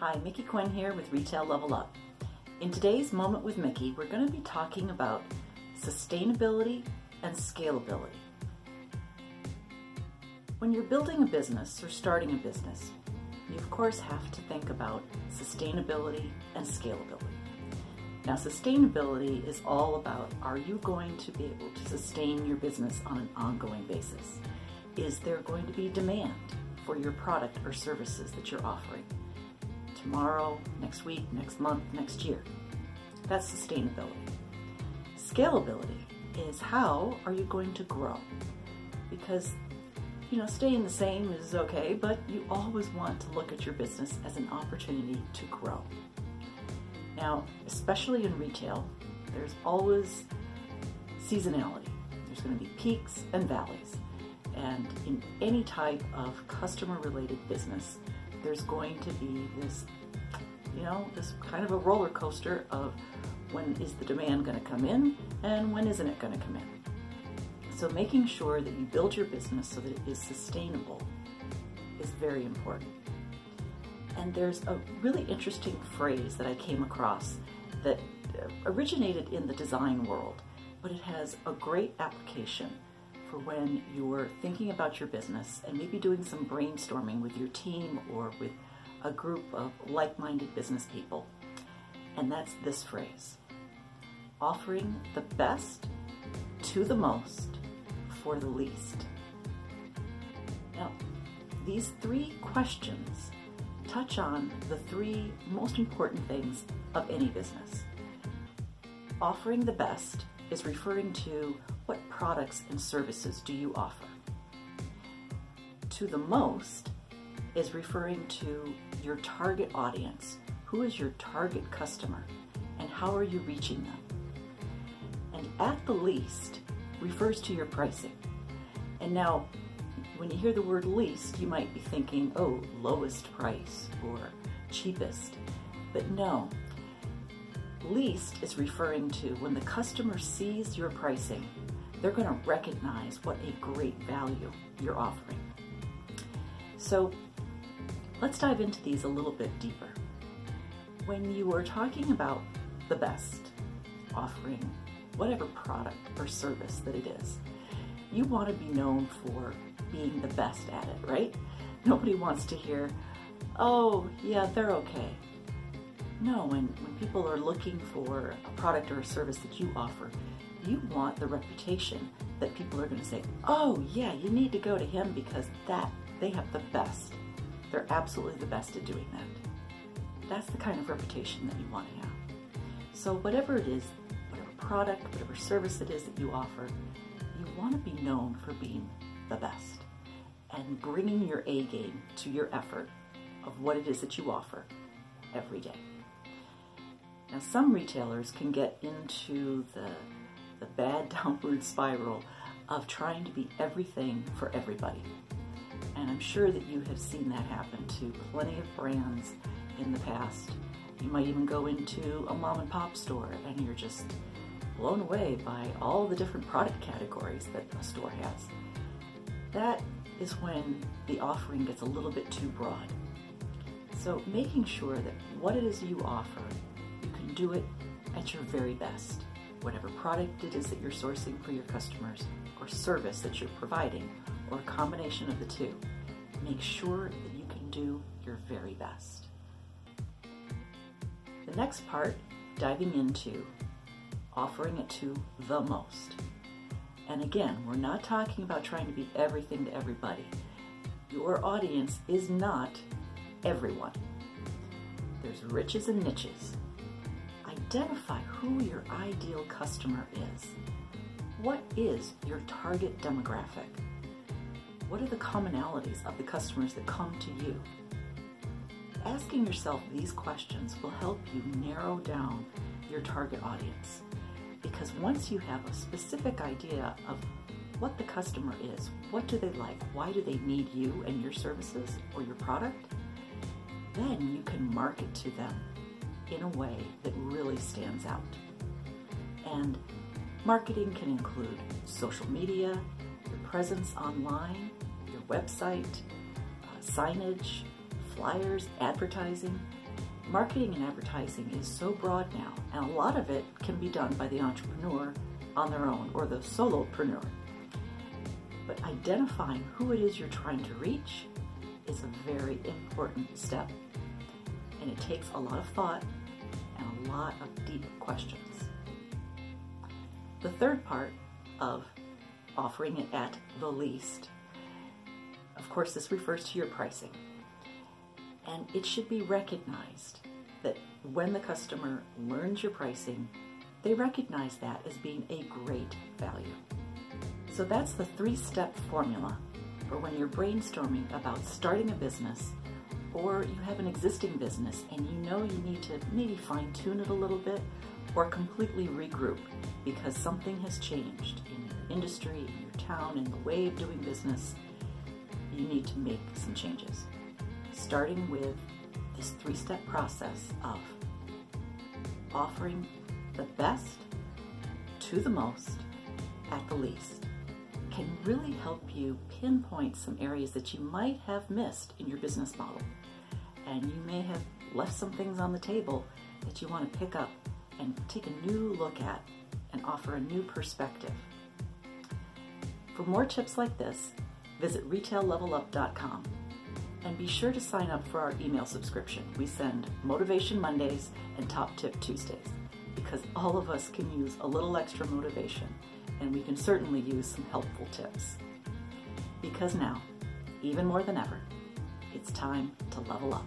Hi, Mickey Quinn here with Retail Level Up. In today's Moment with Mickey, we're going to be talking about sustainability and scalability. When you're building a business or starting a business, you of course have to think about sustainability and scalability. Now, sustainability is all about are you going to be able to sustain your business on an ongoing basis? Is there going to be demand for your product or services that you're offering? Tomorrow, next week, next month, next year. That's sustainability. Scalability is how are you going to grow? Because you know, staying the same is okay, but you always want to look at your business as an opportunity to grow. Now, especially in retail, there's always seasonality. There's going to be peaks and valleys. And in any type of customer related business, there's going to be this, you know, this kind of a roller coaster of when is the demand going to come in and when isn't it going to come in. So making sure that you build your business so that it is sustainable is very important. And there's a really interesting phrase that I came across that uh, originated in the design world, but it has a great application for when you're thinking about your business and maybe doing some brainstorming with your team or with a group of like minded business people. And that's this phrase offering the best to the most for the least. Now, these three questions touch on the three most important things of any business. Offering the best is referring to what products and services do you offer. To the most is referring to your target audience. Who is your target customer and how are you reaching them? And at the least refers to your pricing. And now when you hear the word least, you might be thinking, oh, lowest price or cheapest. But no, least is referring to when the customer sees your pricing, they're going to recognize what a great value you're offering. So let's dive into these a little bit deeper. When you are talking about the best, offering whatever product or service that it is, you want to be known for being the best at it, right? Nobody wants to hear, oh, yeah, they're okay. No, when, when people are looking for a product or a service that you offer, you want the reputation that people are going to say, oh, yeah, you need to go to him because that they have the best. They're absolutely the best at doing that. That's the kind of reputation that you want to have. So, whatever it is, whatever product, whatever service it is that you offer, you want to be known for being the best and bringing your A game to your effort of what it is that you offer every day. Now, some retailers can get into the, the bad downward spiral of trying to be everything for everybody. And I'm sure that you have seen that happen to plenty of brands in the past. You might even go into a mom and pop store and you're just blown away by all the different product categories that a store has. That is when the offering gets a little bit too broad. So making sure that what it is you offer, you can do it at your very best. Whatever product it is that you're sourcing for your customers, or service that you're providing, or a combination of the two, make sure that you can do your very best. The next part, diving into offering it to the most. And again, we're not talking about trying to be everything to everybody. Your audience is not everyone. There's riches and niches. Identify who your ideal customer is. What is your target demographic? What are the commonalities of the customers that come to you? Asking yourself these questions will help you narrow down your target audience because once you have a specific idea of what the customer is, what do they like, why do they need you and your services or your product, then you can market to them in a way that really stands out. And marketing can include social media, presence online, your website, uh, signage, flyers, advertising, marketing and advertising is so broad now, and a lot of it can be done by the entrepreneur on their own or the solopreneur. But identifying who it is you're trying to reach is a very important step, and it takes a lot of thought and a lot of deep questions. The third part of offering it at the least, of course, this refers to your pricing. And it should be recognized that when the customer learns your pricing, they recognize that as being a great value. So that's the three step formula for when you're brainstorming about starting a business or you have an existing business and you know you need to maybe fine tune it a little bit or completely regroup because something has changed industry, in your town, in the way of doing business. You need to make some changes starting with this three step process of offering the best to the most at the least can really help you pinpoint some areas that you might have missed in your business model. And you may have left some things on the table that you want to pick up and take a new look at and offer a new perspective. For more tips like this, visit retaillevelup.com and be sure to sign up for our email subscription. We send Motivation Mondays and Top Tip Tuesdays because all of us can use a little extra motivation and we can certainly use some helpful tips. Because now, even more than ever, it's time to level up.